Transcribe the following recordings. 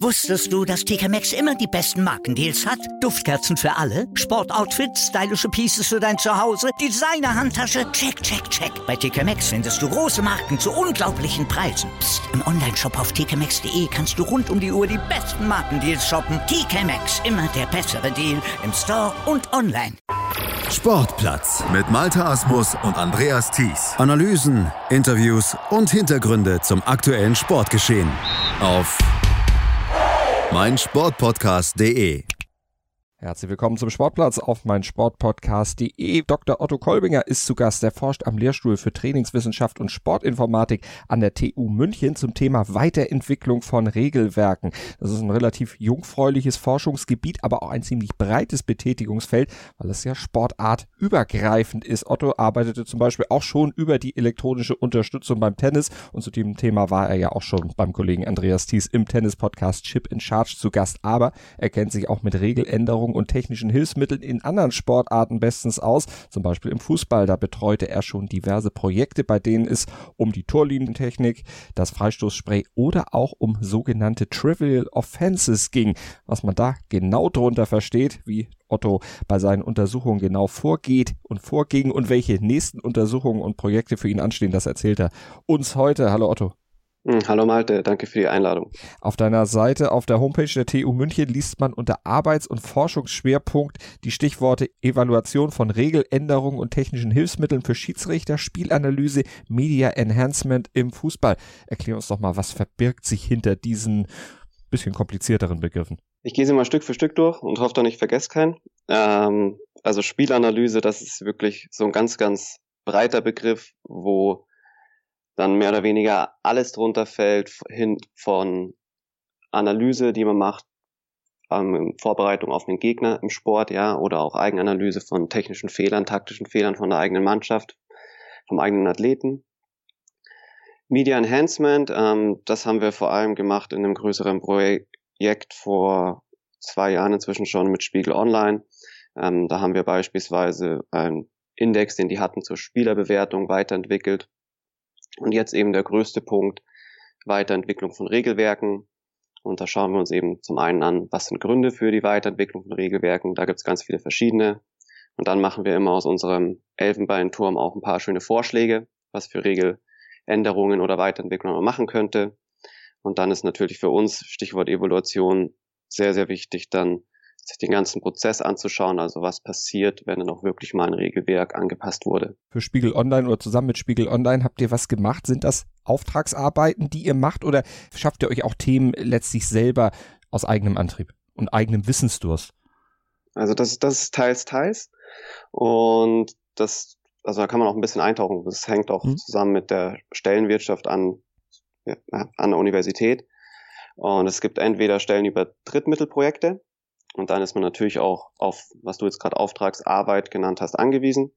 Wusstest du, dass TK Maxx immer die besten Markendeals hat? Duftkerzen für alle, Sportoutfits, stylische Pieces für dein Zuhause, Designer-Handtasche, check, check, check. Bei TK Maxx findest du große Marken zu unglaublichen Preisen. Psst. im Onlineshop auf tkmaxx.de kannst du rund um die Uhr die besten Markendeals shoppen. TK Maxx, immer der bessere Deal im Store und online. Sportplatz mit Malta Asmus und Andreas Thies. Analysen, Interviews und Hintergründe zum aktuellen Sportgeschehen auf meinsportpodcast.de. Herzlich willkommen zum Sportplatz auf mein Sportpodcast.de. Dr. Otto Kolbinger ist zu Gast. Er forscht am Lehrstuhl für Trainingswissenschaft und Sportinformatik an der TU München zum Thema Weiterentwicklung von Regelwerken. Das ist ein relativ jungfräuliches Forschungsgebiet, aber auch ein ziemlich breites Betätigungsfeld, weil es ja sportartübergreifend ist. Otto arbeitete zum Beispiel auch schon über die elektronische Unterstützung beim Tennis und zu dem Thema war er ja auch schon beim Kollegen Andreas Thies im Tennis-Podcast Chip in Charge zu Gast. Aber er kennt sich auch mit Regeländerungen Erfahrung und technischen Hilfsmitteln in anderen Sportarten bestens aus, zum Beispiel im Fußball. Da betreute er schon diverse Projekte, bei denen es um die Torlinientechnik, das Freistoßspray oder auch um sogenannte Trivial Offenses ging. Was man da genau drunter versteht, wie Otto bei seinen Untersuchungen genau vorgeht und vorging und welche nächsten Untersuchungen und Projekte für ihn anstehen, das erzählt er uns heute. Hallo Otto. Hm, hallo Malte, danke für die Einladung. Auf deiner Seite auf der Homepage der TU München liest man unter Arbeits- und Forschungsschwerpunkt die Stichworte Evaluation von Regeländerungen und technischen Hilfsmitteln für Schiedsrichter, Spielanalyse, Media Enhancement im Fußball. Erklär uns doch mal, was verbirgt sich hinter diesen bisschen komplizierteren Begriffen? Ich gehe sie mal Stück für Stück durch und hoffe, dass ich vergesse keinen. Ähm, also Spielanalyse, das ist wirklich so ein ganz, ganz breiter Begriff, wo dann mehr oder weniger alles drunter fällt, hin von Analyse, die man macht, ähm, Vorbereitung auf den Gegner im Sport, ja, oder auch Eigenanalyse von technischen Fehlern, taktischen Fehlern von der eigenen Mannschaft, vom eigenen Athleten. Media Enhancement, ähm, das haben wir vor allem gemacht in einem größeren Projekt vor zwei Jahren inzwischen schon mit Spiegel Online. Ähm, da haben wir beispielsweise einen Index, den die hatten zur Spielerbewertung weiterentwickelt und jetzt eben der größte Punkt, Weiterentwicklung von Regelwerken. Und da schauen wir uns eben zum einen an, was sind Gründe für die Weiterentwicklung von Regelwerken. Da gibt es ganz viele verschiedene. Und dann machen wir immer aus unserem Elfenbeinturm auch ein paar schöne Vorschläge, was für Regeländerungen oder Weiterentwicklungen man machen könnte. Und dann ist natürlich für uns, Stichwort Evaluation, sehr, sehr wichtig, dann sich den ganzen Prozess anzuschauen, also was passiert, wenn dann auch wirklich mal ein Regelwerk angepasst wurde. Für Spiegel Online oder zusammen mit Spiegel Online habt ihr was gemacht? Sind das Auftragsarbeiten, die ihr macht oder schafft ihr euch auch Themen letztlich selber aus eigenem Antrieb und eigenem Wissensdurst? Also das, das ist teils, teils. Und das, also da kann man auch ein bisschen eintauchen. Das hängt auch mhm. zusammen mit der Stellenwirtschaft an, ja, an der Universität. Und es gibt entweder Stellen über Drittmittelprojekte, und dann ist man natürlich auch auf, was du jetzt gerade Auftragsarbeit genannt hast, angewiesen,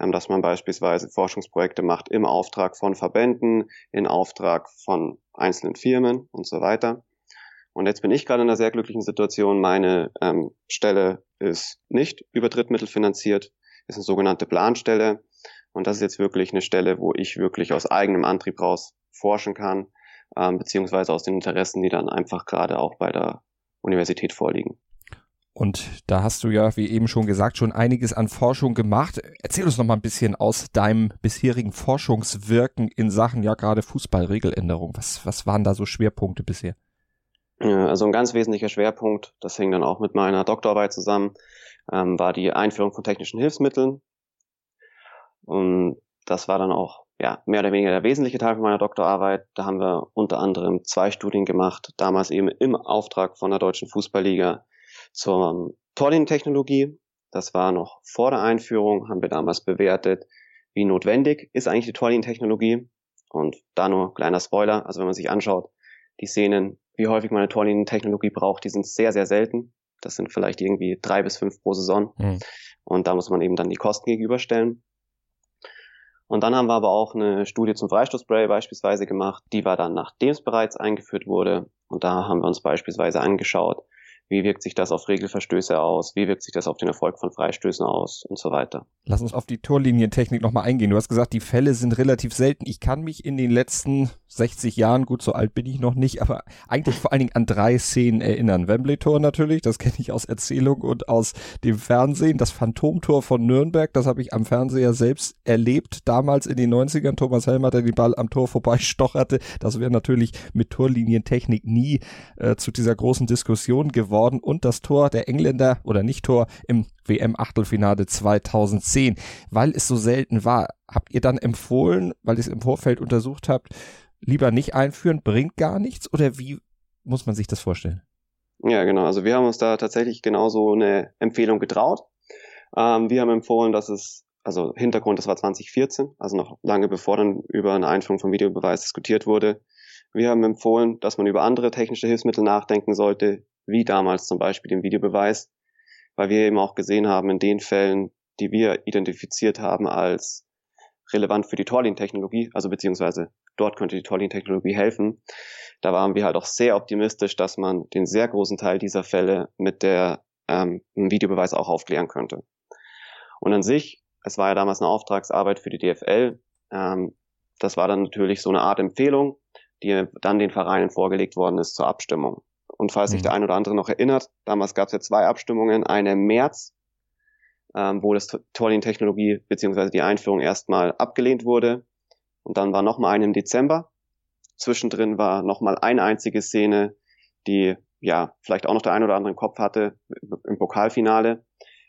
ähm, dass man beispielsweise Forschungsprojekte macht im Auftrag von Verbänden, in Auftrag von einzelnen Firmen und so weiter. Und jetzt bin ich gerade in einer sehr glücklichen Situation. Meine ähm, Stelle ist nicht über Drittmittel finanziert, ist eine sogenannte Planstelle. Und das ist jetzt wirklich eine Stelle, wo ich wirklich aus eigenem Antrieb raus forschen kann, ähm, beziehungsweise aus den Interessen, die dann einfach gerade auch bei der Universität vorliegen. Und da hast du ja, wie eben schon gesagt, schon einiges an Forschung gemacht. Erzähl uns noch mal ein bisschen aus deinem bisherigen Forschungswirken in Sachen ja gerade Fußballregeländerung. Was, was waren da so Schwerpunkte bisher? Also ein ganz wesentlicher Schwerpunkt, das hing dann auch mit meiner Doktorarbeit zusammen, ähm, war die Einführung von technischen Hilfsmitteln. Und das war dann auch ja, mehr oder weniger der wesentliche Teil von meiner Doktorarbeit. Da haben wir unter anderem zwei Studien gemacht, damals eben im Auftrag von der Deutschen Fußballliga zur Torlinientechnologie. Das war noch vor der Einführung, haben wir damals bewertet, wie notwendig ist eigentlich die Torlinientechnologie. Und da nur kleiner Spoiler, also wenn man sich anschaut, die Szenen, wie häufig man eine Torlinientechnologie braucht, die sind sehr, sehr selten. Das sind vielleicht irgendwie drei bis fünf pro Saison. Mhm. Und da muss man eben dann die Kosten gegenüberstellen. Und dann haben wir aber auch eine Studie zum Freistoßspray beispielsweise gemacht. Die war dann, nachdem es bereits eingeführt wurde. Und da haben wir uns beispielsweise angeschaut, wie wirkt sich das auf Regelverstöße aus, wie wirkt sich das auf den Erfolg von Freistößen aus und so weiter. Lass uns auf die Torlinientechnik nochmal eingehen. Du hast gesagt, die Fälle sind relativ selten. Ich kann mich in den letzten 60 Jahren, gut, so alt bin ich noch nicht, aber eigentlich vor allen Dingen an drei Szenen erinnern. Wembley-Tor natürlich, das kenne ich aus Erzählung und aus dem Fernsehen. Das Phantomtor von Nürnberg, das habe ich am Fernseher selbst erlebt, damals in den 90ern. Thomas Helmer, der den Ball am Tor vorbeistocherte. Das wäre natürlich mit Torlinientechnik nie äh, zu dieser großen Diskussion geworden. Und das Tor der Engländer oder nicht Tor im WM-Achtelfinale 2010, weil es so selten war. Habt ihr dann empfohlen, weil ihr es im Vorfeld untersucht habt, lieber nicht einführen, bringt gar nichts? Oder wie muss man sich das vorstellen? Ja, genau. Also wir haben uns da tatsächlich genauso eine Empfehlung getraut. Ähm, wir haben empfohlen, dass es, also Hintergrund, das war 2014, also noch lange bevor dann über eine Einführung von Videobeweis diskutiert wurde. Wir haben empfohlen, dass man über andere technische Hilfsmittel nachdenken sollte, wie damals zum Beispiel den Videobeweis, weil wir eben auch gesehen haben, in den Fällen, die wir identifiziert haben als relevant für die Torlin-Technologie, also beziehungsweise dort könnte die Torlin-Technologie helfen. Da waren wir halt auch sehr optimistisch, dass man den sehr großen Teil dieser Fälle mit der ähm, Videobeweis auch aufklären könnte. Und an sich, es war ja damals eine Auftragsarbeit für die DFL. Ähm, das war dann natürlich so eine Art Empfehlung, die dann den Vereinen vorgelegt worden ist zur Abstimmung. Und falls mhm. sich der ein oder andere noch erinnert, damals gab es ja zwei Abstimmungen, eine im März, ähm, wo das Torlin-Technologie beziehungsweise die Einführung erstmal abgelehnt wurde. Und dann war nochmal eine im Dezember. Zwischendrin war nochmal eine einzige Szene, die ja vielleicht auch noch der ein oder andere im Kopf hatte im Pokalfinale,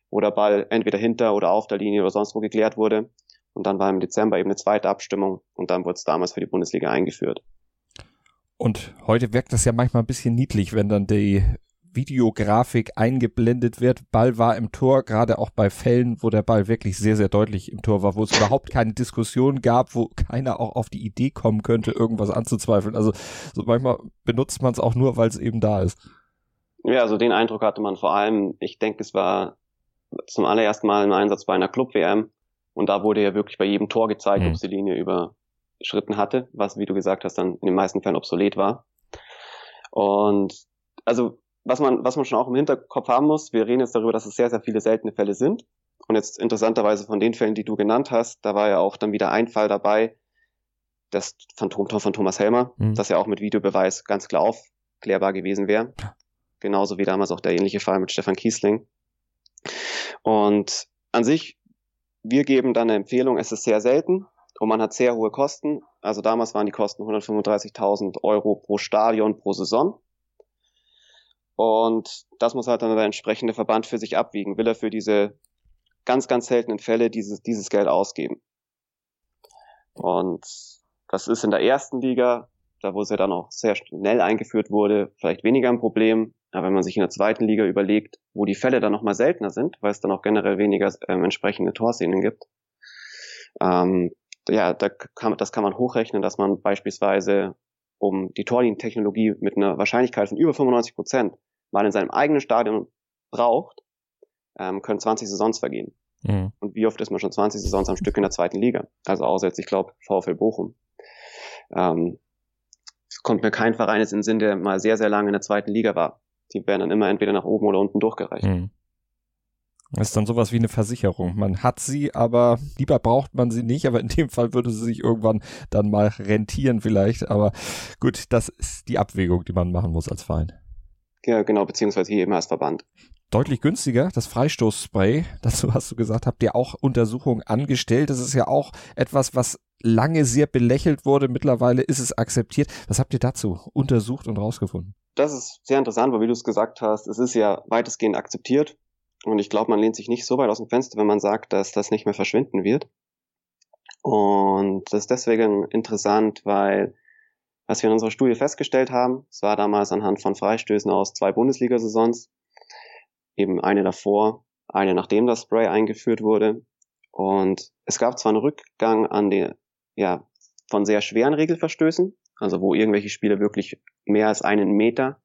wo der Ball entweder hinter oder auf der Linie oder sonst wo geklärt wurde. Und dann war im Dezember eben eine zweite Abstimmung und dann wurde es damals für die Bundesliga eingeführt. Und heute wirkt das ja manchmal ein bisschen niedlich, wenn dann die Videografik eingeblendet wird. Ball war im Tor, gerade auch bei Fällen, wo der Ball wirklich sehr, sehr deutlich im Tor war, wo es überhaupt keine Diskussion gab, wo keiner auch auf die Idee kommen könnte, irgendwas anzuzweifeln. Also so manchmal benutzt man es auch nur, weil es eben da ist. Ja, also den Eindruck hatte man vor allem, ich denke, es war zum allerersten Mal im Einsatz bei einer Club-WM und da wurde ja wirklich bei jedem Tor gezeigt, mhm. ob es die Linie überschritten hatte, was, wie du gesagt hast, dann in den meisten Fällen obsolet war. Und also was man, was man schon auch im Hinterkopf haben muss, wir reden jetzt darüber, dass es sehr, sehr viele seltene Fälle sind. Und jetzt interessanterweise von den Fällen, die du genannt hast, da war ja auch dann wieder ein Fall dabei, das Phantomtor von Thomas Helmer, mhm. das ja auch mit Videobeweis ganz klar aufklärbar gewesen wäre. Genauso wie damals auch der ähnliche Fall mit Stefan Kiesling. Und an sich, wir geben dann eine Empfehlung, es ist sehr selten und man hat sehr hohe Kosten. Also damals waren die Kosten 135.000 Euro pro Stadion pro Saison. Und das muss halt dann der entsprechende Verband für sich abwiegen. Will er für diese ganz, ganz seltenen Fälle dieses, dieses Geld ausgeben? Und das ist in der ersten Liga, da wo es ja dann auch sehr schnell eingeführt wurde, vielleicht weniger ein Problem. Aber wenn man sich in der zweiten Liga überlegt, wo die Fälle dann nochmal seltener sind, weil es dann auch generell weniger ähm, entsprechende Torszenen gibt, ähm, ja, da kann, das kann man hochrechnen, dass man beispielsweise um die Torlinientechnologie mit einer Wahrscheinlichkeit von über 95 Prozent mal in seinem eigenen Stadion braucht, ähm, können 20 Saisons vergehen. Mhm. Und wie oft ist man schon 20 Saisons am Stück in der zweiten Liga? Also außer jetzt, ich glaube, VfL Bochum. Ähm, kommt mir kein Verein jetzt in den Sinn, der mal sehr, sehr lange in der zweiten Liga war. Die werden dann immer entweder nach oben oder unten durchgereicht. Mhm. Das ist dann sowas wie eine Versicherung. Man hat sie, aber lieber braucht man sie nicht. Aber in dem Fall würde sie sich irgendwann dann mal rentieren vielleicht. Aber gut, das ist die Abwägung, die man machen muss als Verein. Ja, genau, beziehungsweise hier eben als Verband. Deutlich günstiger, das Freistoßspray. Dazu hast du gesagt, habt ihr auch Untersuchungen angestellt. Das ist ja auch etwas, was lange sehr belächelt wurde. Mittlerweile ist es akzeptiert. Was habt ihr dazu untersucht und rausgefunden? Das ist sehr interessant, weil wie du es gesagt hast, es ist ja weitestgehend akzeptiert. Und ich glaube, man lehnt sich nicht so weit aus dem Fenster, wenn man sagt, dass das nicht mehr verschwinden wird. Und das ist deswegen interessant, weil was wir in unserer Studie festgestellt haben, es war damals anhand von Freistößen aus zwei Bundesliga-Saisons, eben eine davor, eine nachdem das Spray eingeführt wurde. Und es gab zwar einen Rückgang an den, ja, von sehr schweren Regelverstößen, also wo irgendwelche Spieler wirklich mehr als einen Meter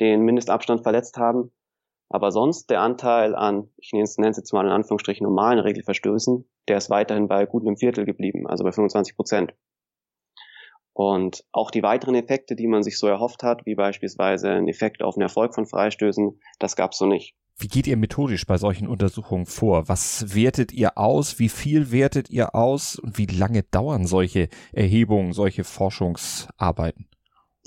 den Mindestabstand verletzt haben, aber sonst der Anteil an, ich nenne es, jetzt mal in Anführungsstrichen normalen Regelverstößen, der ist weiterhin bei gut einem Viertel geblieben, also bei 25 Prozent. Und auch die weiteren Effekte, die man sich so erhofft hat, wie beispielsweise ein Effekt auf den Erfolg von Freistößen, das gab es so nicht. Wie geht ihr methodisch bei solchen Untersuchungen vor? Was wertet ihr aus? Wie viel wertet ihr aus? Und wie lange dauern solche Erhebungen, solche Forschungsarbeiten?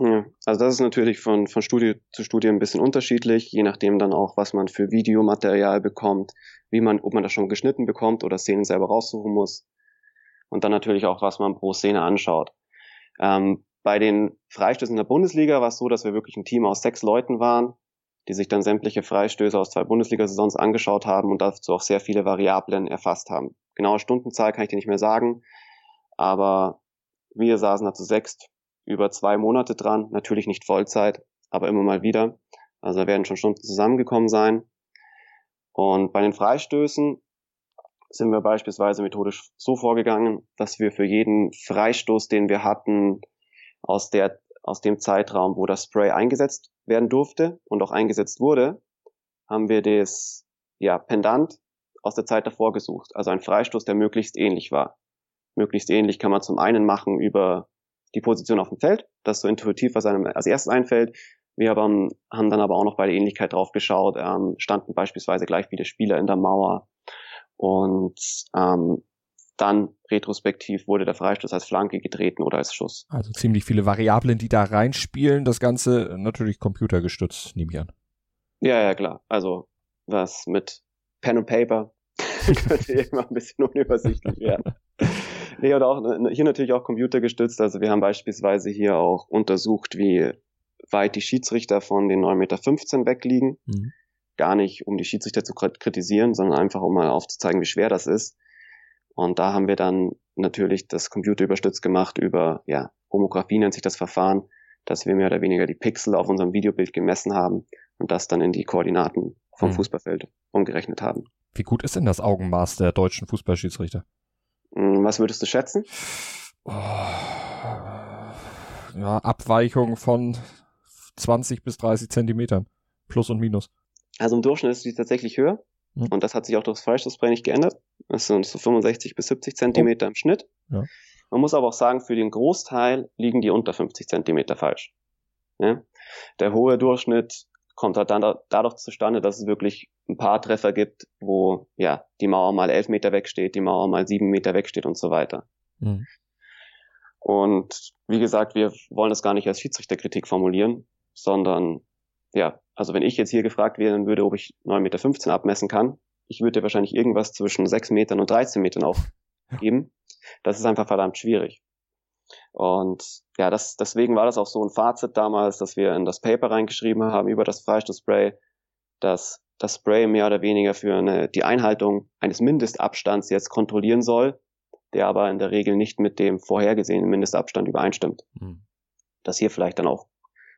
Ja, also das ist natürlich von, von Studie zu Studie ein bisschen unterschiedlich, je nachdem dann auch, was man für Videomaterial bekommt, wie man, ob man das schon geschnitten bekommt oder Szenen selber raussuchen muss. Und dann natürlich auch, was man pro Szene anschaut. Ähm, bei den Freistößen der Bundesliga war es so, dass wir wirklich ein Team aus sechs Leuten waren, die sich dann sämtliche Freistöße aus zwei Bundesliga-Saisons angeschaut haben und dazu auch sehr viele Variablen erfasst haben. Genaue Stundenzahl kann ich dir nicht mehr sagen, aber wir saßen da zu sechst über zwei Monate dran, natürlich nicht Vollzeit, aber immer mal wieder. Also da werden schon Stunden zusammengekommen sein. Und bei den Freistößen sind wir beispielsweise methodisch so vorgegangen, dass wir für jeden Freistoß, den wir hatten, aus der, aus dem Zeitraum, wo das Spray eingesetzt werden durfte und auch eingesetzt wurde, haben wir das, ja, Pendant aus der Zeit davor gesucht. Also ein Freistoß, der möglichst ähnlich war. Möglichst ähnlich kann man zum einen machen über die Position auf dem Feld, das ist so intuitiv, was einem als erstes einfällt. Wir haben, haben dann aber auch noch bei der Ähnlichkeit drauf geschaut, ähm, standen beispielsweise gleich viele Spieler in der Mauer und ähm, dann retrospektiv wurde der Freistoß als Flanke getreten oder als Schuss. Also ziemlich viele Variablen, die da reinspielen. Das Ganze natürlich computergestützt, nehme ich an. Ja, ja, klar. Also was mit Pen und Paper könnte irgendwann ein bisschen unübersichtlich werden. Nee, oder auch hier natürlich auch computergestützt. Also wir haben beispielsweise hier auch untersucht, wie weit die Schiedsrichter von den 9,15 Meter wegliegen. Mhm gar nicht, um die Schiedsrichter zu kritisieren, sondern einfach, um mal aufzuzeigen, wie schwer das ist. Und da haben wir dann natürlich das Computer überstützt gemacht über, ja, Homographie nennt sich das Verfahren, dass wir mehr oder weniger die Pixel auf unserem Videobild gemessen haben und das dann in die Koordinaten vom hm. Fußballfeld umgerechnet haben. Wie gut ist denn das Augenmaß der deutschen Fußballschiedsrichter? Hm, was würdest du schätzen? Oh, ja, Abweichung von 20 bis 30 Zentimetern. Plus und Minus. Also im Durchschnitt ist die tatsächlich höher. Mhm. Und das hat sich auch durch das Freistoßspray nicht geändert. Das sind so 65 bis 70 Zentimeter im Schnitt. Ja. Man muss aber auch sagen, für den Großteil liegen die unter 50 Zentimeter falsch. Ja? Der hohe Durchschnitt kommt halt dann dadurch zustande, dass es wirklich ein paar Treffer gibt, wo ja die Mauer mal elf Meter wegsteht, die Mauer mal sieben Meter wegsteht und so weiter. Mhm. Und wie gesagt, wir wollen das gar nicht als Schiedsrichterkritik formulieren, sondern ja, also wenn ich jetzt hier gefragt werden würde, ob ich 9,15 Meter abmessen kann, ich würde wahrscheinlich irgendwas zwischen 6 Metern und 13 Metern aufgeben. Das ist einfach verdammt schwierig. Und ja, das, deswegen war das auch so ein Fazit damals, dass wir in das Paper reingeschrieben haben über das Freistoßspray, dass das Spray mehr oder weniger für eine, die Einhaltung eines Mindestabstands jetzt kontrollieren soll, der aber in der Regel nicht mit dem vorhergesehenen Mindestabstand übereinstimmt. Mhm. Dass hier vielleicht dann auch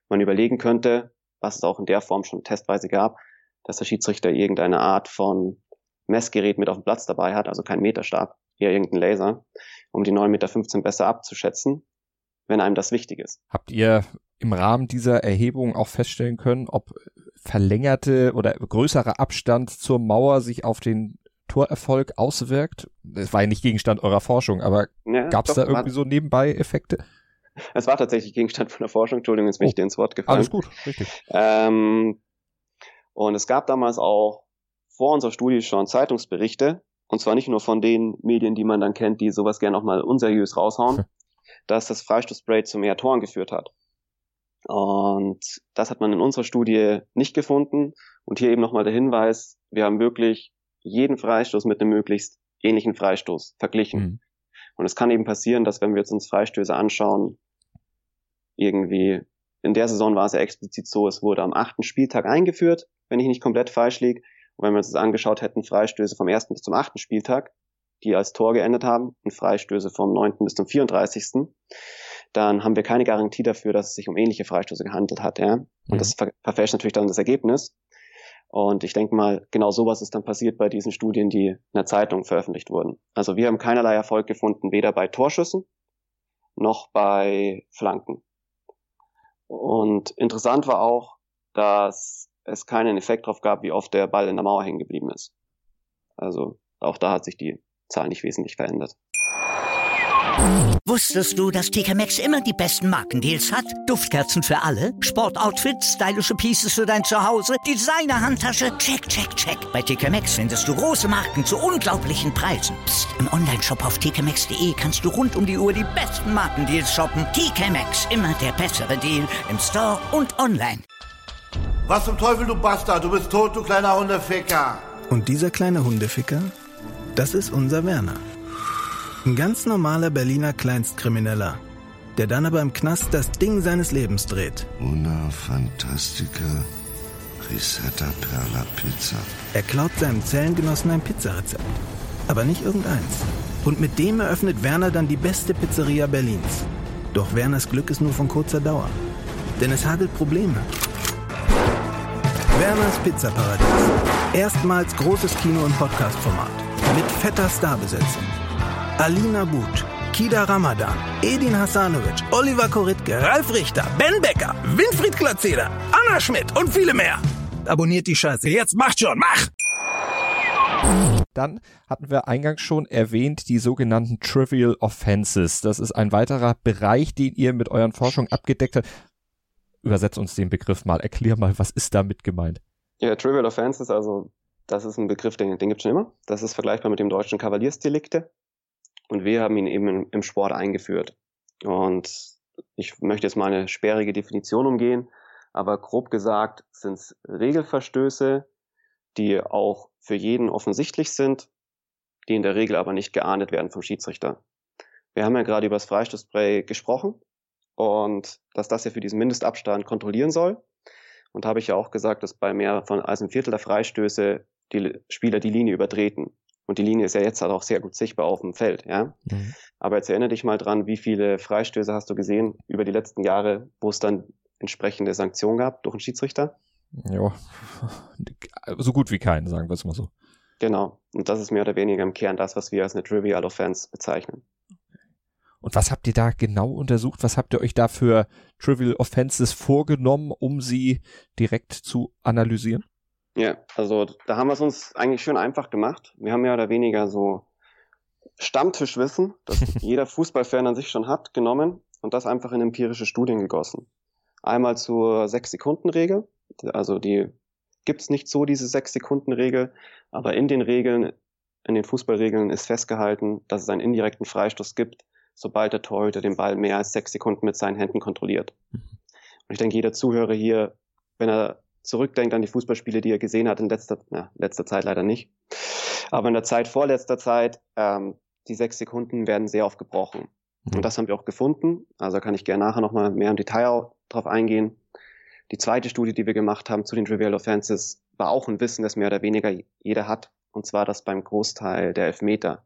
man überlegen könnte, was es auch in der Form schon testweise gab, dass der Schiedsrichter irgendeine Art von Messgerät mit auf dem Platz dabei hat, also kein Meterstab, eher irgendein Laser, um die 9,15 Meter besser abzuschätzen, wenn einem das wichtig ist. Habt ihr im Rahmen dieser Erhebung auch feststellen können, ob verlängerte oder größerer Abstand zur Mauer sich auf den Torerfolg auswirkt? Das war ja nicht Gegenstand eurer Forschung, aber ja, gab es da irgendwie so Nebenbei-Effekte? Es war tatsächlich Gegenstand von der Forschung, Entschuldigung, jetzt bin oh, ich dir ins Wort gefallen. Alles gut, richtig. Ähm, und es gab damals auch vor unserer Studie schon Zeitungsberichte, und zwar nicht nur von den Medien, die man dann kennt, die sowas gerne auch mal unseriös raushauen, dass das Freistoßspray zu mehr Toren geführt hat. Und das hat man in unserer Studie nicht gefunden. Und hier eben nochmal der Hinweis, wir haben wirklich jeden Freistoß mit einem möglichst ähnlichen Freistoß verglichen. Mhm. Und es kann eben passieren, dass wenn wir jetzt uns Freistöße anschauen, irgendwie, in der Saison war es ja explizit so, es wurde am achten Spieltag eingeführt, wenn ich nicht komplett falsch liege. Und wenn wir uns das angeschaut hätten, Freistöße vom ersten bis zum achten Spieltag, die als Tor geendet haben, und Freistöße vom neunten bis zum 34., dann haben wir keine Garantie dafür, dass es sich um ähnliche Freistöße gehandelt hat. Ja? Und mhm. das ver verfälscht natürlich dann das Ergebnis. Und ich denke mal, genau sowas ist dann passiert bei diesen Studien, die in der Zeitung veröffentlicht wurden. Also wir haben keinerlei Erfolg gefunden, weder bei Torschüssen noch bei Flanken. Und interessant war auch, dass es keinen Effekt darauf gab, wie oft der Ball in der Mauer hängen geblieben ist. Also auch da hat sich die Zahl nicht wesentlich verändert. Wusstest du, dass TK Maxx immer die besten Markendeals hat? Duftkerzen für alle, Sportoutfits, stylische Pieces für dein Zuhause, Designer-Handtasche, check, check, check. Bei TK Maxx findest du große Marken zu unglaublichen Preisen. Psst. im Onlineshop auf tkmaxx.de kannst du rund um die Uhr die besten Markendeals shoppen. TK Maxx, immer der bessere Deal im Store und online. Was zum Teufel, du Bastard? Du bist tot, du kleiner Hundeficker. Und dieser kleine Hundeficker, das ist unser Werner. Ein ganz normaler Berliner Kleinstkrimineller, der dann aber im Knast das Ding seines Lebens dreht. Una Fantastica Risetta Perla Pizza. Er klaut seinem Zellengenossen ein Pizzarezept. Aber nicht irgendeins. Und mit dem eröffnet Werner dann die beste Pizzeria Berlins. Doch Werners Glück ist nur von kurzer Dauer. Denn es hagelt Probleme. Werners Pizzaparadies. Erstmals großes Kino- und Podcast-Format. Mit fetter Starbesetzung. Alina But, Kida Ramadan, Edin Hasanovic, Oliver Koritke, Ralf Richter, Ben Becker, Winfried Glatzeder, Anna Schmidt und viele mehr. Abonniert die Scheiße. Jetzt macht schon, mach! Dann hatten wir eingangs schon erwähnt die sogenannten Trivial Offenses. Das ist ein weiterer Bereich, den ihr mit euren Forschungen abgedeckt habt. Übersetzt uns den Begriff mal. Erklär mal, was ist damit gemeint? Ja, Trivial Offenses, also das ist ein Begriff, den, den gibt es schon immer. Das ist vergleichbar mit dem deutschen Kavaliersdelikte. Und wir haben ihn eben im Sport eingeführt. Und ich möchte jetzt mal eine sperrige Definition umgehen, aber grob gesagt sind es Regelverstöße, die auch für jeden offensichtlich sind, die in der Regel aber nicht geahndet werden vom Schiedsrichter. Wir haben ja gerade über das Freistoßspray gesprochen und dass das ja für diesen Mindestabstand kontrollieren soll. Und habe ich ja auch gesagt, dass bei mehr von als ein Viertel der Freistöße die Spieler die Linie übertreten. Und die Linie ist ja jetzt halt auch sehr gut sichtbar auf dem Feld, ja. Mhm. Aber jetzt erinnere dich mal dran, wie viele Freistöße hast du gesehen über die letzten Jahre, wo es dann entsprechende Sanktionen gab durch einen Schiedsrichter? Ja, so gut wie keinen, sagen wir es mal so. Genau. Und das ist mehr oder weniger im Kern das, was wir als eine Trivial Offense bezeichnen. Und was habt ihr da genau untersucht? Was habt ihr euch da für Trivial Offenses vorgenommen, um sie direkt zu analysieren? Ja, also da haben wir es uns eigentlich schön einfach gemacht. Wir haben mehr oder weniger so Stammtischwissen, das jeder Fußballfan an sich schon hat, genommen und das einfach in empirische Studien gegossen. Einmal zur Sechs-Sekunden-Regel, also die gibt's nicht so, diese Sechs-Sekunden-Regel, aber in den Regeln, in den Fußballregeln ist festgehalten, dass es einen indirekten Freistoß gibt, sobald der Torhüter den Ball mehr als sechs Sekunden mit seinen Händen kontrolliert. Mhm. Und ich denke, jeder Zuhörer hier, wenn er zurückdenkt an die Fußballspiele, die er gesehen hat in letzter, na, letzter Zeit leider nicht. Aber in der Zeit vor letzter Zeit, ähm, die sechs Sekunden werden sehr oft gebrochen. Mhm. Und das haben wir auch gefunden. Also kann ich gerne nachher nochmal mehr im Detail drauf eingehen. Die zweite Studie, die wir gemacht haben zu den Trivial Offenses, war auch ein Wissen, das mehr oder weniger jeder hat. Und zwar, dass beim Großteil der Elfmeter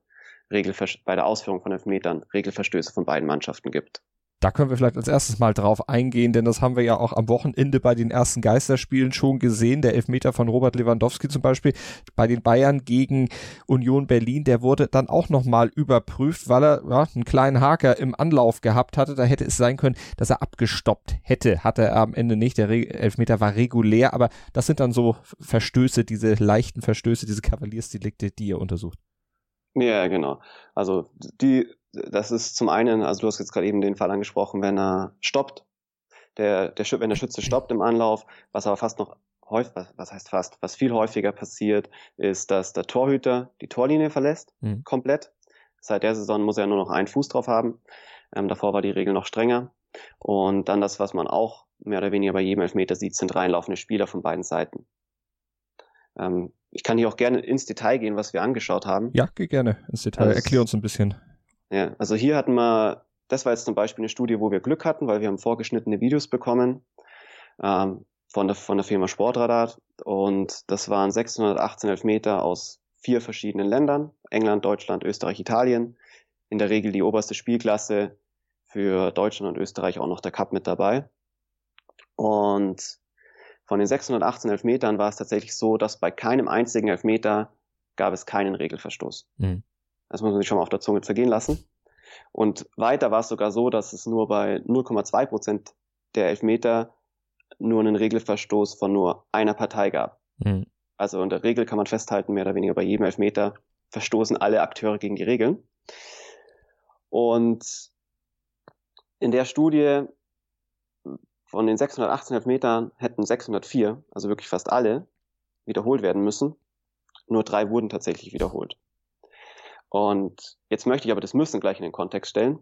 Regelver bei der Ausführung von Elfmetern Regelverstöße von beiden Mannschaften gibt. Da können wir vielleicht als erstes mal drauf eingehen, denn das haben wir ja auch am Wochenende bei den ersten Geisterspielen schon gesehen. Der Elfmeter von Robert Lewandowski zum Beispiel bei den Bayern gegen Union Berlin, der wurde dann auch nochmal überprüft, weil er ja, einen kleinen Haker im Anlauf gehabt hatte. Da hätte es sein können, dass er abgestoppt hätte. Hatte er am Ende nicht. Der Elfmeter war regulär, aber das sind dann so Verstöße, diese leichten Verstöße, diese Kavaliersdelikte, die ihr untersucht. Ja, genau. Also die das ist zum einen, also du hast jetzt gerade eben den Fall angesprochen, wenn er stoppt, der, der, wenn der Schütze stoppt im Anlauf, was aber fast noch häufig, was heißt fast, was viel häufiger passiert, ist, dass der Torhüter die Torlinie verlässt, mhm. komplett. Seit der Saison muss er nur noch einen Fuß drauf haben. Ähm, davor war die Regel noch strenger. Und dann das, was man auch mehr oder weniger bei jedem Elfmeter sieht, sind reinlaufende Spieler von beiden Seiten. Ähm, ich kann hier auch gerne ins Detail gehen, was wir angeschaut haben. Ja, geh gerne ins Detail. Also, Erklär uns ein bisschen. Ja, also hier hatten wir, das war jetzt zum Beispiel eine Studie, wo wir Glück hatten, weil wir haben vorgeschnittene Videos bekommen ähm, von, der, von der Firma Sportradar und das waren 618 Elfmeter aus vier verschiedenen Ländern, England, Deutschland, Österreich, Italien. In der Regel die oberste Spielklasse, für Deutschland und Österreich auch noch der Cup mit dabei. Und von den 618 Elfmetern war es tatsächlich so, dass bei keinem einzigen Elfmeter gab es keinen Regelverstoß. Mhm. Das muss man sich schon mal auf der Zunge zergehen lassen. Und weiter war es sogar so, dass es nur bei 0,2 Prozent der Elfmeter nur einen Regelverstoß von nur einer Partei gab. Mhm. Also in der Regel kann man festhalten, mehr oder weniger bei jedem Elfmeter verstoßen alle Akteure gegen die Regeln. Und in der Studie von den 618 Metern hätten 604, also wirklich fast alle, wiederholt werden müssen. Nur drei wurden tatsächlich wiederholt. Und jetzt möchte ich aber das Müssen gleich in den Kontext stellen.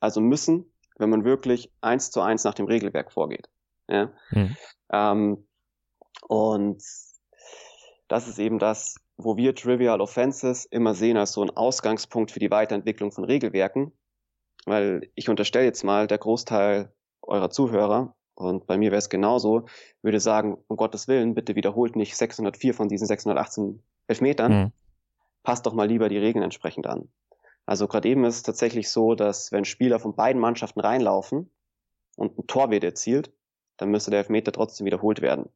Also müssen, wenn man wirklich eins zu eins nach dem Regelwerk vorgeht. Ja? Mhm. Ähm, und das ist eben das, wo wir Trivial Offenses immer sehen als so ein Ausgangspunkt für die Weiterentwicklung von Regelwerken. Weil ich unterstelle jetzt mal, der Großteil eurer Zuhörer, und bei mir wäre es genauso, würde sagen, um Gottes Willen, bitte wiederholt nicht 604 von diesen 618 Elfmetern. Mhm. Passt doch mal lieber die Regeln entsprechend an. Also gerade eben ist es tatsächlich so, dass wenn Spieler von beiden Mannschaften reinlaufen und ein Tor wird erzielt, dann müsste der Elfmeter trotzdem wiederholt werden.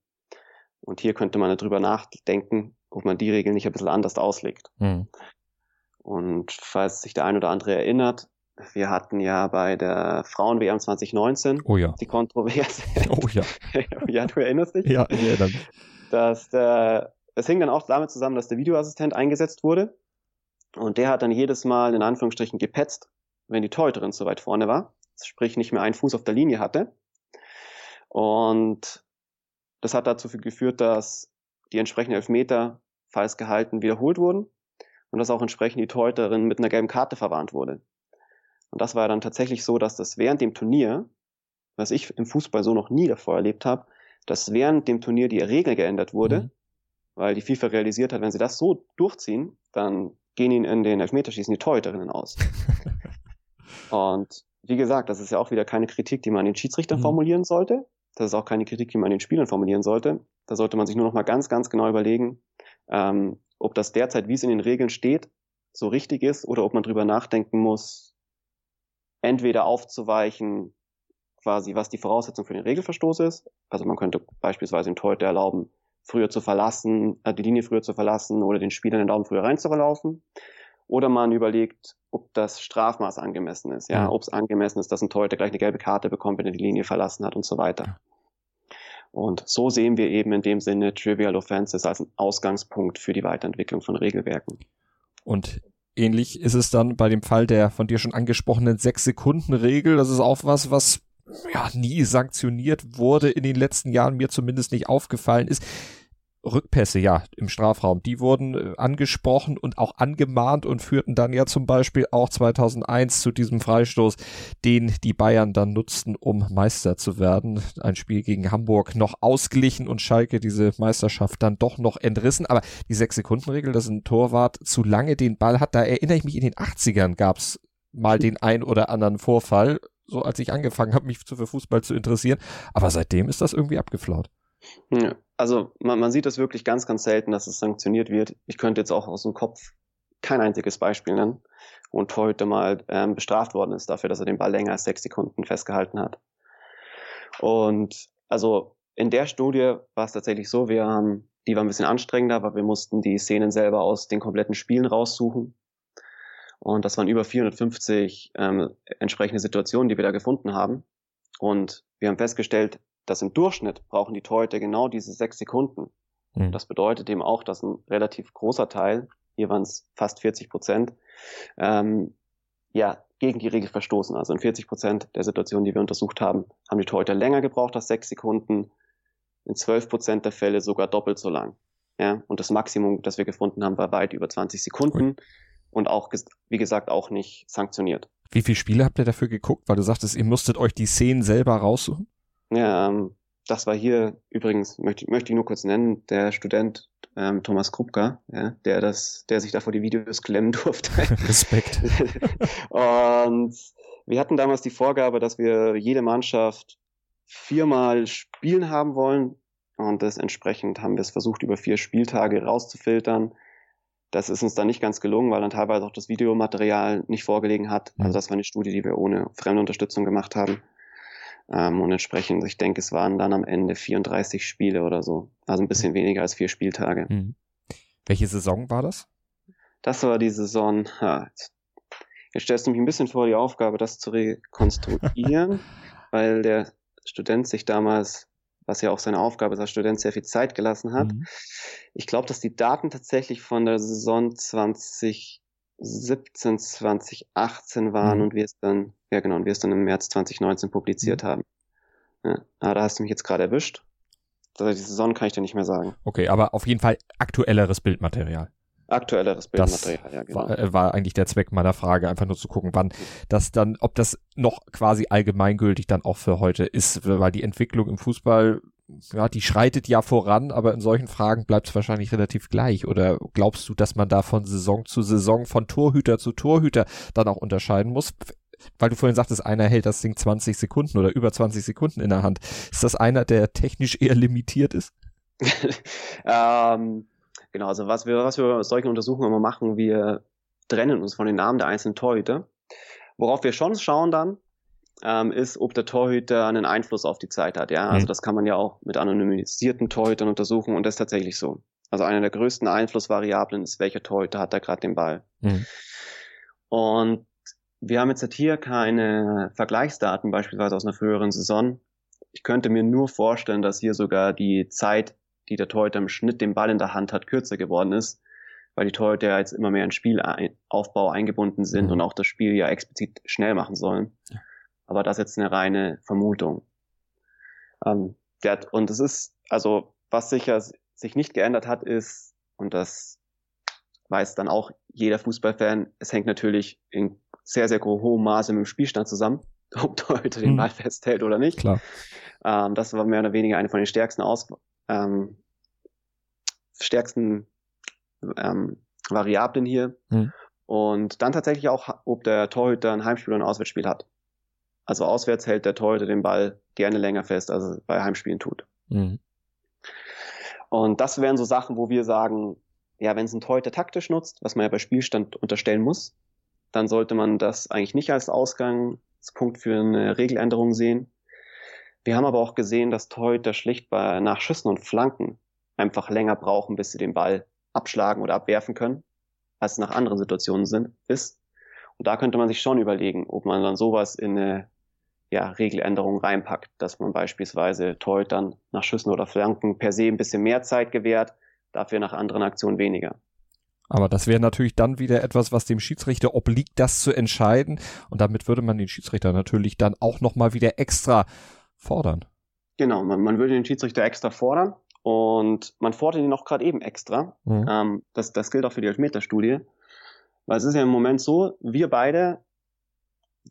Und hier könnte man darüber nachdenken, ob man die Regeln nicht ein bisschen anders auslegt. Mhm. Und falls sich der ein oder andere erinnert, wir hatten ja bei der Frauen-WM 2019 oh ja. die Kontroverse. Oh ja. ja, du erinnerst dich? Ja, ich erinnere Dass der, es hing dann auch damit zusammen, dass der Videoassistent eingesetzt wurde. Und der hat dann jedes Mal in Anführungsstrichen gepetzt, wenn die Torhüterin zu weit vorne war. Sprich, nicht mehr einen Fuß auf der Linie hatte. Und das hat dazu geführt, dass die entsprechenden Elfmeter falls gehalten wiederholt wurden und dass auch entsprechend die Torhüterin mit einer gelben Karte verwarnt wurde. Und das war dann tatsächlich so, dass das während dem Turnier, was ich im Fußball so noch nie davor erlebt habe, dass während dem Turnier die Regel geändert wurde, mhm. weil die FIFA realisiert hat, wenn sie das so durchziehen, dann gehen ihnen in den Elfmeterschießen die Torhüterinnen aus. und wie gesagt, das ist ja auch wieder keine Kritik, die man den Schiedsrichtern mhm. formulieren sollte. Das ist auch keine Kritik, die man den Spielern formulieren sollte. Da sollte man sich nur noch mal ganz, ganz genau überlegen, ähm, ob das derzeit, wie es in den Regeln steht, so richtig ist oder ob man drüber nachdenken muss, entweder aufzuweichen, quasi, was die Voraussetzung für den Regelverstoß ist. Also man könnte beispielsweise den Torhüter erlauben, früher zu verlassen, äh, die Linie früher zu verlassen oder den Spieler in den Daumen früher reinzulaufen. Oder man überlegt, ob das Strafmaß angemessen ist, ja, ja. ob es angemessen ist, dass ein Torhüter gleich eine gelbe Karte bekommt, wenn er die Linie verlassen hat und so weiter. Und so sehen wir eben in dem Sinne Trivial Offenses als einen Ausgangspunkt für die Weiterentwicklung von Regelwerken. Und ähnlich ist es dann bei dem Fall der von dir schon angesprochenen Sechs-Sekunden-Regel. Das ist auch was, was ja nie sanktioniert wurde in den letzten Jahren, mir zumindest nicht aufgefallen ist. Rückpässe, ja, im Strafraum, die wurden äh, angesprochen und auch angemahnt und führten dann ja zum Beispiel auch 2001 zu diesem Freistoß, den die Bayern dann nutzten, um Meister zu werden. Ein Spiel gegen Hamburg noch ausgeglichen und Schalke diese Meisterschaft dann doch noch entrissen. Aber die Sechs-Sekunden-Regel, dass ein Torwart zu lange den Ball hat, da erinnere ich mich, in den 80ern gab's mal den ein oder anderen Vorfall, so als ich angefangen habe, mich für Fußball zu interessieren. Aber seitdem ist das irgendwie abgeflaut. Also man, man sieht das wirklich ganz, ganz selten, dass es sanktioniert wird. Ich könnte jetzt auch aus dem Kopf kein einziges Beispiel nennen, wo ein Torhüter mal ähm, bestraft worden ist dafür, dass er den Ball länger als sechs Sekunden festgehalten hat. Und also in der Studie war es tatsächlich so, wir haben, die war ein bisschen anstrengender, aber wir mussten die Szenen selber aus den kompletten Spielen raussuchen. Und das waren über 450 ähm, entsprechende Situationen, die wir da gefunden haben. Und wir haben festgestellt, dass im Durchschnitt brauchen die Torhüter genau diese sechs Sekunden. Mhm. Das bedeutet eben auch, dass ein relativ großer Teil, hier waren es fast 40 Prozent, ähm, ja, gegen die Regel verstoßen. Also in 40 Prozent der Situationen, die wir untersucht haben, haben die Torhüter länger gebraucht als sechs Sekunden. In 12 Prozent der Fälle sogar doppelt so lang. Ja, und das Maximum, das wir gefunden haben, war weit über 20 Sekunden Ui. und auch, wie gesagt, auch nicht sanktioniert. Wie viele Spiele habt ihr dafür geguckt? Weil du sagtest, ihr musstet euch die Szenen selber raussuchen? Ja, ähm, das war hier übrigens, möchte, möchte ich nur kurz nennen, der Student ähm, Thomas Krupka, ja, der das, der sich da vor die Videos klemmen durfte. Respekt. und wir hatten damals die Vorgabe, dass wir jede Mannschaft viermal spielen haben wollen. Und das entsprechend haben wir es versucht, über vier Spieltage rauszufiltern. Das ist uns dann nicht ganz gelungen, weil dann teilweise auch das Videomaterial nicht vorgelegen hat. Also das war eine Studie, die wir ohne fremde Unterstützung gemacht haben. Ähm, und entsprechend, ich denke, es waren dann am Ende 34 Spiele oder so. Also ein bisschen weniger als vier Spieltage. Mhm. Welche Saison war das? Das war die Saison, ha, jetzt, jetzt stellst du mich ein bisschen vor die Aufgabe, das zu rekonstruieren, weil der Student sich damals, was ja auch seine Aufgabe ist als Student, sehr viel Zeit gelassen hat. Mhm. Ich glaube, dass die Daten tatsächlich von der Saison 20 2017, 2018 waren mhm. und wir es dann, ja genau, und wir es dann im März 2019 publiziert mhm. haben. Ja, aber da hast du mich jetzt gerade erwischt. Die Saison kann ich dir nicht mehr sagen. Okay, aber auf jeden Fall aktuelleres Bildmaterial. Aktuelleres Bildmaterial, ja, genau. War, äh, war, eigentlich der Zweck meiner Frage, einfach nur zu gucken, wann das dann, ob das noch quasi allgemeingültig dann auch für heute ist, weil die Entwicklung im Fußball, ja, die schreitet ja voran, aber in solchen Fragen bleibt es wahrscheinlich relativ gleich. Oder glaubst du, dass man da von Saison zu Saison, von Torhüter zu Torhüter dann auch unterscheiden muss? weil du vorhin sagtest, einer hält das Ding 20 Sekunden oder über 20 Sekunden in der Hand. Ist das einer, der technisch eher limitiert ist? ähm, Genau, also was wir, was wir aus solchen Untersuchungen immer machen, wir trennen uns von den Namen der einzelnen Torhüter. Worauf wir schon schauen dann, ähm, ist, ob der Torhüter einen Einfluss auf die Zeit hat. Ja, also mhm. das kann man ja auch mit anonymisierten Torhütern untersuchen und das ist tatsächlich so. Also einer der größten Einflussvariablen ist, welcher Torhüter hat da gerade den Ball. Mhm. Und wir haben jetzt hier keine Vergleichsdaten, beispielsweise aus einer früheren Saison. Ich könnte mir nur vorstellen, dass hier sogar die Zeit die der Torhüter im Schnitt den Ball in der Hand hat, kürzer geworden ist, weil die Torhüter jetzt immer mehr in Spielaufbau eingebunden sind mhm. und auch das Spiel ja explizit schnell machen sollen. Aber das ist jetzt eine reine Vermutung. Ähm, der, und es ist, also was sicher sich nicht geändert hat, ist, und das weiß dann auch jeder Fußballfan, es hängt natürlich in sehr, sehr hohem Maße mit dem Spielstand zusammen, ob Torhüter den mhm. Ball festhält oder nicht. Klar. Ähm, das war mehr oder weniger eine von den stärksten Aus ähm, stärksten ähm, Variablen hier. Mhm. Und dann tatsächlich auch, ob der Torhüter ein Heimspiel oder ein Auswärtsspiel hat. Also auswärts hält der Torhüter den Ball gerne länger fest, als er bei Heimspielen tut. Mhm. Und das wären so Sachen, wo wir sagen, ja, wenn es ein Torhüter taktisch nutzt, was man ja bei Spielstand unterstellen muss, dann sollte man das eigentlich nicht als Ausgangspunkt für eine Regeländerung sehen. Wir haben aber auch gesehen, dass Torhüter schlicht bei Nachschüssen und Flanken einfach länger brauchen, bis sie den Ball abschlagen oder abwerfen können, als es nach anderen Situationen sind, ist. Und da könnte man sich schon überlegen, ob man dann sowas in eine ja, Regeländerung reinpackt, dass man beispielsweise Torhütern nach Schüssen oder Flanken per se ein bisschen mehr Zeit gewährt, dafür nach anderen Aktionen weniger. Aber das wäre natürlich dann wieder etwas, was dem Schiedsrichter obliegt, das zu entscheiden. Und damit würde man den Schiedsrichter natürlich dann auch nochmal wieder extra fordern. Genau, man, man würde den Schiedsrichter extra fordern. Und man fordert ihn noch gerade eben extra. Mhm. Ähm, das, das gilt auch für die Elfmeterstudie. Weil es ist ja im Moment so, wir beide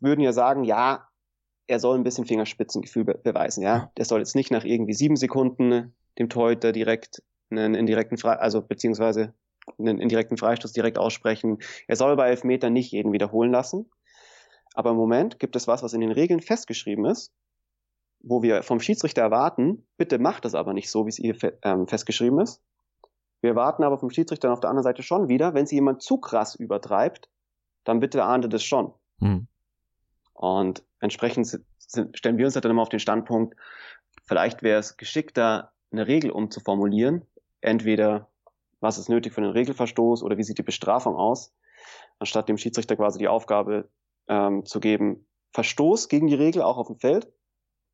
würden ja sagen, ja, er soll ein bisschen Fingerspitzengefühl be beweisen, ja. Der soll jetzt nicht nach irgendwie sieben Sekunden dem Torhüter direkt einen indirekten Fre also beziehungsweise einen indirekten Freistoß direkt aussprechen. Er soll bei Elfmetern nicht jeden wiederholen lassen. Aber im Moment gibt es was, was in den Regeln festgeschrieben ist wo wir vom Schiedsrichter erwarten, bitte macht das aber nicht so, wie es hier ähm, festgeschrieben ist. Wir erwarten aber vom Schiedsrichter auf der anderen Seite schon wieder, wenn sie jemand zu krass übertreibt, dann bitte ahndet es schon. Hm. Und entsprechend sind, stellen wir uns dann immer auf den Standpunkt, vielleicht wäre es geschickter, eine Regel umzuformulieren. Entweder, was ist nötig für einen Regelverstoß oder wie sieht die Bestrafung aus, anstatt dem Schiedsrichter quasi die Aufgabe ähm, zu geben, Verstoß gegen die Regel auch auf dem Feld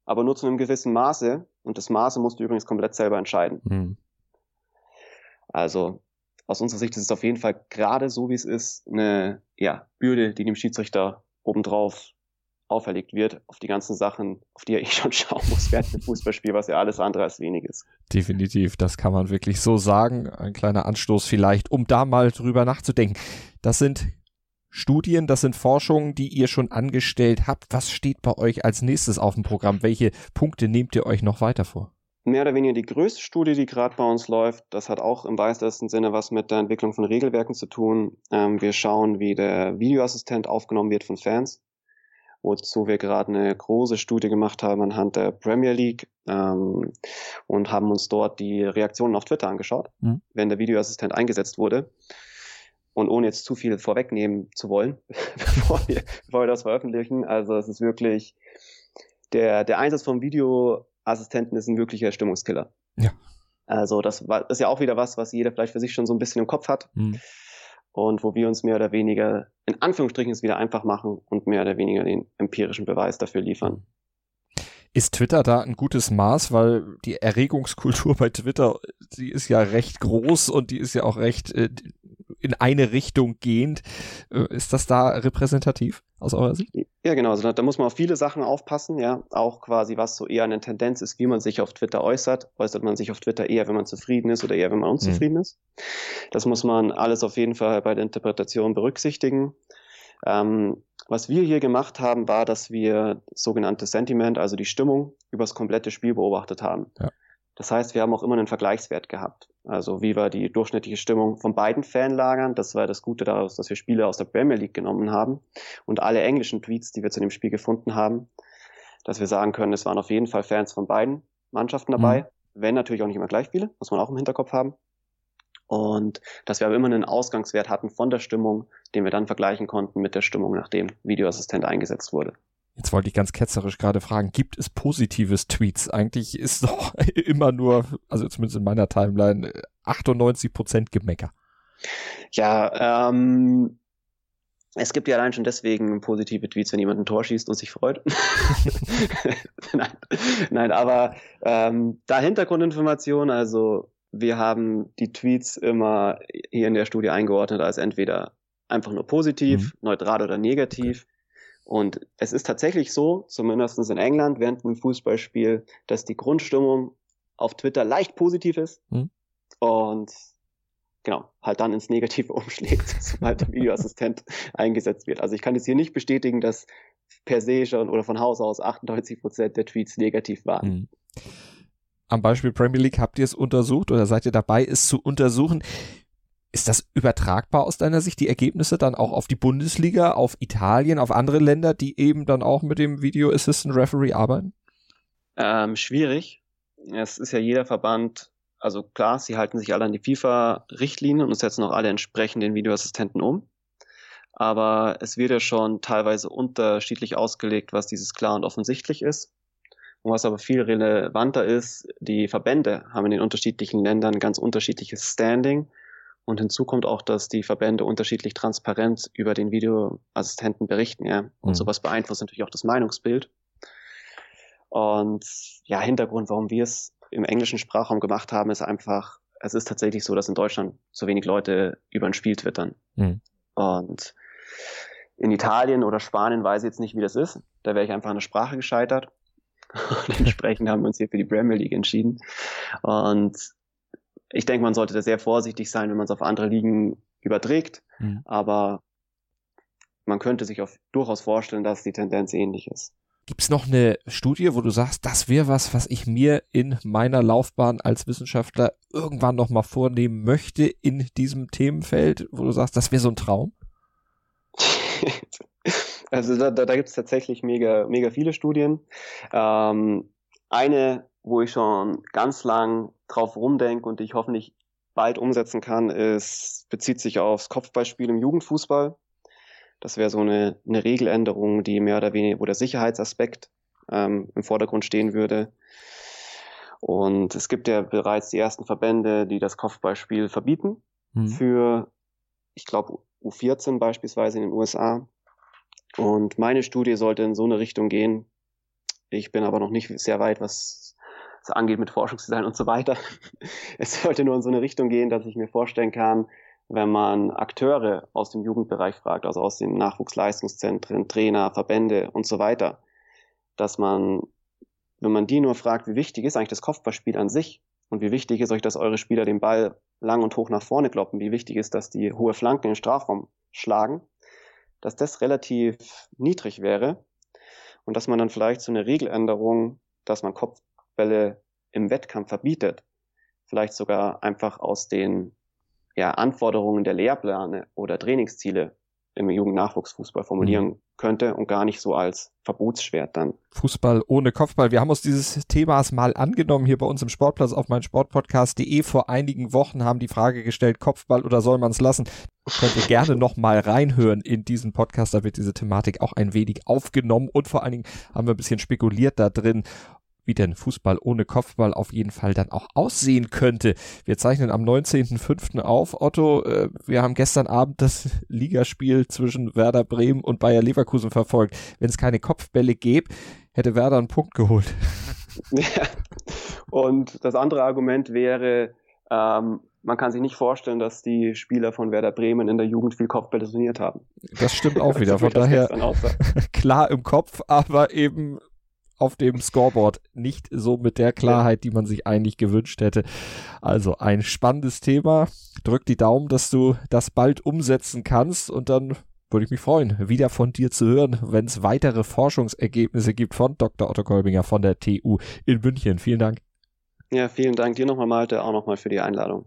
aber nur zu einem gewissen Maße. Und das Maße musst du übrigens komplett selber entscheiden. Mhm. Also aus unserer Sicht ist es auf jeden Fall gerade so, wie es ist, eine ja, Bürde, die dem Schiedsrichter obendrauf auferlegt wird, auf die ganzen Sachen, auf die er eh schon schauen muss während dem Fußballspiel, was ja alles andere als wenig ist. Definitiv, das kann man wirklich so sagen. Ein kleiner Anstoß vielleicht, um da mal drüber nachzudenken. Das sind Studien, das sind Forschungen, die ihr schon angestellt habt. Was steht bei euch als nächstes auf dem Programm? Welche Punkte nehmt ihr euch noch weiter vor? Mehr oder weniger die größte Studie, die gerade bei uns läuft, das hat auch im weitesten Sinne was mit der Entwicklung von Regelwerken zu tun. Ähm, wir schauen, wie der Videoassistent aufgenommen wird von Fans, wozu wir gerade eine große Studie gemacht haben anhand der Premier League ähm, und haben uns dort die Reaktionen auf Twitter angeschaut, mhm. wenn der Videoassistent eingesetzt wurde. Und ohne jetzt zu viel vorwegnehmen zu wollen, bevor, wir, bevor wir das veröffentlichen, also es ist wirklich, der, der Einsatz vom Videoassistenten ist ein wirklicher Stimmungskiller. Ja. Also das war, ist ja auch wieder was, was jeder vielleicht für sich schon so ein bisschen im Kopf hat. Mhm. Und wo wir uns mehr oder weniger, in Anführungsstrichen, es wieder einfach machen und mehr oder weniger den empirischen Beweis dafür liefern. Ist Twitter da ein gutes Maß, weil die Erregungskultur bei Twitter, die ist ja recht groß und die ist ja auch recht äh, in eine Richtung gehend. Äh, ist das da repräsentativ aus eurer Sicht? Ja, genau. Also da, da, muss man auf viele Sachen aufpassen, ja. Auch quasi, was so eher eine Tendenz ist, wie man sich auf Twitter äußert. Äußert man sich auf Twitter eher, wenn man zufrieden ist oder eher, wenn man unzufrieden mhm. ist. Das muss man alles auf jeden Fall bei der Interpretation berücksichtigen. Ähm, was wir hier gemacht haben, war, dass wir sogenannte Sentiment, also die Stimmung, übers komplette Spiel beobachtet haben. Ja. Das heißt, wir haben auch immer einen Vergleichswert gehabt. Also wie war die durchschnittliche Stimmung von beiden Fanlagern? Das war das Gute daraus, dass wir Spiele aus der Premier League genommen haben und alle englischen Tweets, die wir zu dem Spiel gefunden haben, dass wir sagen können, es waren auf jeden Fall Fans von beiden Mannschaften dabei. Mhm. Wenn natürlich auch nicht immer gleich viele, muss man auch im Hinterkopf haben. Und dass wir aber immer einen Ausgangswert hatten von der Stimmung, den wir dann vergleichen konnten mit der Stimmung, nachdem Videoassistent eingesetzt wurde. Jetzt wollte ich ganz ketzerisch gerade fragen, gibt es positives Tweets? Eigentlich ist doch immer nur, also zumindest in meiner Timeline, 98 Prozent Gemecker. Ja, ähm, es gibt ja allein schon deswegen positive Tweets, wenn jemand ein Tor schießt und sich freut. nein, nein, aber ähm, da Hintergrundinformation, also wir haben die Tweets immer hier in der Studie eingeordnet als entweder einfach nur positiv, mhm. neutral oder negativ. Okay. Und es ist tatsächlich so, zumindest in England während einem Fußballspiel, dass die Grundstimmung auf Twitter leicht positiv ist mhm. und genau, halt dann ins Negative umschlägt, sobald der Videoassistent eingesetzt wird. Also ich kann jetzt hier nicht bestätigen, dass per se schon oder von Haus aus 98 Prozent der Tweets negativ waren. Mhm. Am Beispiel Premier League habt ihr es untersucht oder seid ihr dabei, es zu untersuchen? Ist das übertragbar aus deiner Sicht, die Ergebnisse dann auch auf die Bundesliga, auf Italien, auf andere Länder, die eben dann auch mit dem Video Assistant Referee arbeiten? Ähm, schwierig. Es ist ja jeder Verband, also klar, sie halten sich alle an die FIFA-Richtlinien und setzen auch alle entsprechend den Videoassistenten um. Aber es wird ja schon teilweise unterschiedlich ausgelegt, was dieses klar und offensichtlich ist. Und was aber viel relevanter ist, die Verbände haben in den unterschiedlichen Ländern ganz unterschiedliches Standing und hinzu kommt auch, dass die Verbände unterschiedlich transparent über den Videoassistenten berichten, ja. Und mhm. sowas beeinflusst natürlich auch das Meinungsbild. Und ja, Hintergrund, warum wir es im englischen Sprachraum gemacht haben, ist einfach, es ist tatsächlich so, dass in Deutschland so wenig Leute über ein Spiel twittern. Mhm. Und in Italien oder Spanien weiß ich jetzt nicht, wie das ist. Da wäre ich einfach an der Sprache gescheitert. Und entsprechend haben wir uns hier für die Premier League entschieden. Und ich denke, man sollte da sehr vorsichtig sein, wenn man es auf andere Ligen überträgt. Mhm. Aber man könnte sich auf, durchaus vorstellen, dass die Tendenz ähnlich ist. Gibt es noch eine Studie, wo du sagst, das wäre was, was ich mir in meiner Laufbahn als Wissenschaftler irgendwann noch mal vornehmen möchte in diesem Themenfeld, wo du sagst, das wäre so ein Traum? also da, da, da gibt es tatsächlich mega, mega viele Studien. Ähm, eine wo ich schon ganz lang drauf rumdenke und ich hoffentlich bald umsetzen kann, ist, bezieht sich aufs Kopfballspiel im Jugendfußball. Das wäre so eine, eine Regeländerung, die mehr oder weniger, wo der Sicherheitsaspekt ähm, im Vordergrund stehen würde. Und es gibt ja bereits die ersten Verbände, die das Kopfballspiel verbieten. Mhm. Für, ich glaube, U14 beispielsweise in den USA. Und meine Studie sollte in so eine Richtung gehen. Ich bin aber noch nicht sehr weit, was angeht mit Forschungsdesign und so weiter. Es sollte nur in so eine Richtung gehen, dass ich mir vorstellen kann, wenn man Akteure aus dem Jugendbereich fragt, also aus den Nachwuchsleistungszentren, Trainer, Verbände und so weiter, dass man, wenn man die nur fragt, wie wichtig ist eigentlich das Kopfballspiel an sich und wie wichtig ist euch, dass eure Spieler den Ball lang und hoch nach vorne kloppen, wie wichtig ist, dass die hohe Flanken den Strafraum schlagen, dass das relativ niedrig wäre und dass man dann vielleicht so eine Regeländerung, dass man Kopf, Bälle im Wettkampf verbietet, vielleicht sogar einfach aus den ja, Anforderungen der Lehrpläne oder Trainingsziele im Jugendnachwuchsfußball formulieren mhm. könnte und gar nicht so als Verbotsschwert dann. Fußball ohne Kopfball. Wir haben uns dieses Themas mal angenommen hier bei uns im Sportplatz auf meinsportpodcast.de. Vor einigen Wochen haben die Frage gestellt, Kopfball oder soll man es lassen? Könnt ihr gerne noch mal reinhören in diesen Podcast. Da wird diese Thematik auch ein wenig aufgenommen und vor allen Dingen haben wir ein bisschen spekuliert da drin wie denn Fußball ohne Kopfball auf jeden Fall dann auch aussehen könnte. Wir zeichnen am 19.05. auf. Otto, äh, wir haben gestern Abend das Ligaspiel zwischen Werder Bremen und Bayer Leverkusen verfolgt. Wenn es keine Kopfbälle gäbe, hätte Werder einen Punkt geholt. Ja. Und das andere Argument wäre, ähm, man kann sich nicht vorstellen, dass die Spieler von Werder Bremen in der Jugend viel Kopfbälle trainiert haben. Das stimmt auch wieder. Von daher klar im Kopf, aber eben auf dem Scoreboard nicht so mit der Klarheit, die man sich eigentlich gewünscht hätte. Also ein spannendes Thema. Drück die Daumen, dass du das bald umsetzen kannst und dann würde ich mich freuen, wieder von dir zu hören, wenn es weitere Forschungsergebnisse gibt von Dr. Otto Kolbinger von der TU in München. Vielen Dank. Ja, vielen Dank dir nochmal, Malte, auch nochmal für die Einladung.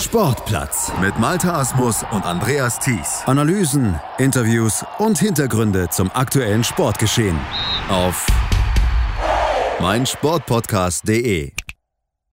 Sportplatz mit Malta Asmus und Andreas Thies. Analysen, Interviews und Hintergründe zum aktuellen Sportgeschehen auf meinsportpodcast.de.